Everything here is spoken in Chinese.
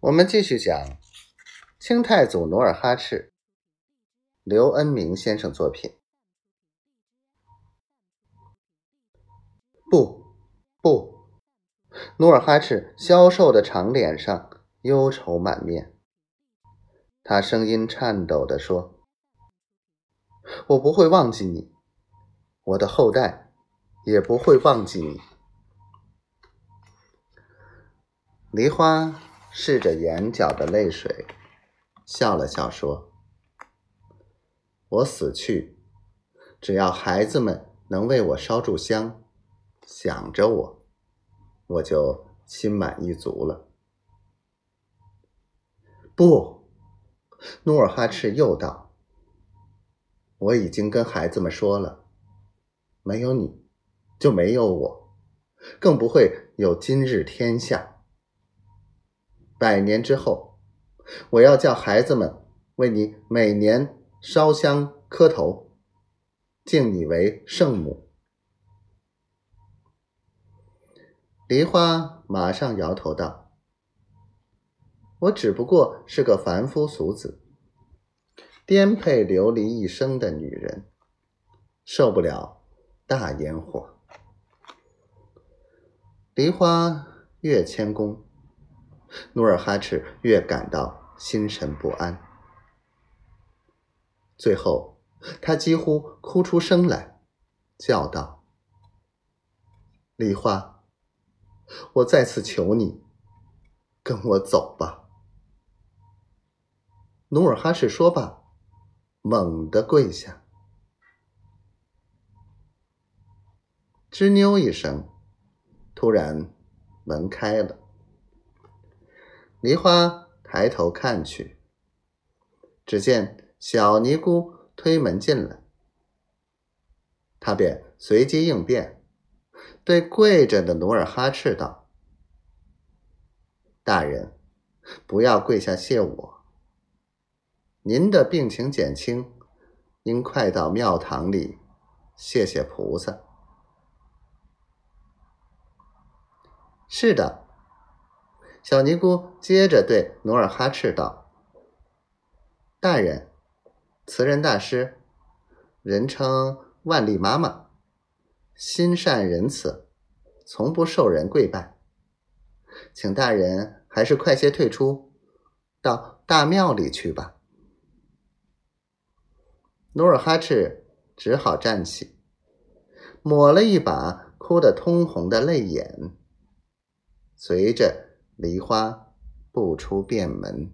我们继续讲清太祖努尔哈赤，刘恩明先生作品。不，不，努尔哈赤消瘦的长脸上忧愁满面，他声音颤抖地说：“我不会忘记你，我的后代也不会忘记你。”梨花拭着眼角的泪水，笑了笑说：“我死去，只要孩子们能为我烧柱香，想着我，我就心满意足了。”不，努尔哈赤又道：“我已经跟孩子们说了，没有你，就没有我，更不会有今日天下。”百年之后，我要叫孩子们为你每年烧香磕头，敬你为圣母。梨花马上摇头道：“我只不过是个凡夫俗子，颠沛流离一生的女人，受不了大烟火。”梨花越谦恭。努尔哈赤越感到心神不安，最后他几乎哭出声来，叫道：“梨花，我再次求你，跟我走吧。”努尔哈赤说罢，猛地跪下，吱扭一声，突然门开了。梨花抬头看去，只见小尼姑推门进来，她便随机应变，对跪着的努尔哈赤道：“大人，不要跪下谢我。您的病情减轻，应快到庙堂里谢谢菩萨。”是的。小尼姑接着对努尔哈赤道：“大人，慈仁大师，人称万历妈妈，心善仁慈，从不受人跪拜，请大人还是快些退出，到大庙里去吧。”努尔哈赤只好站起，抹了一把哭得通红的泪眼，随着。梨花不出便门。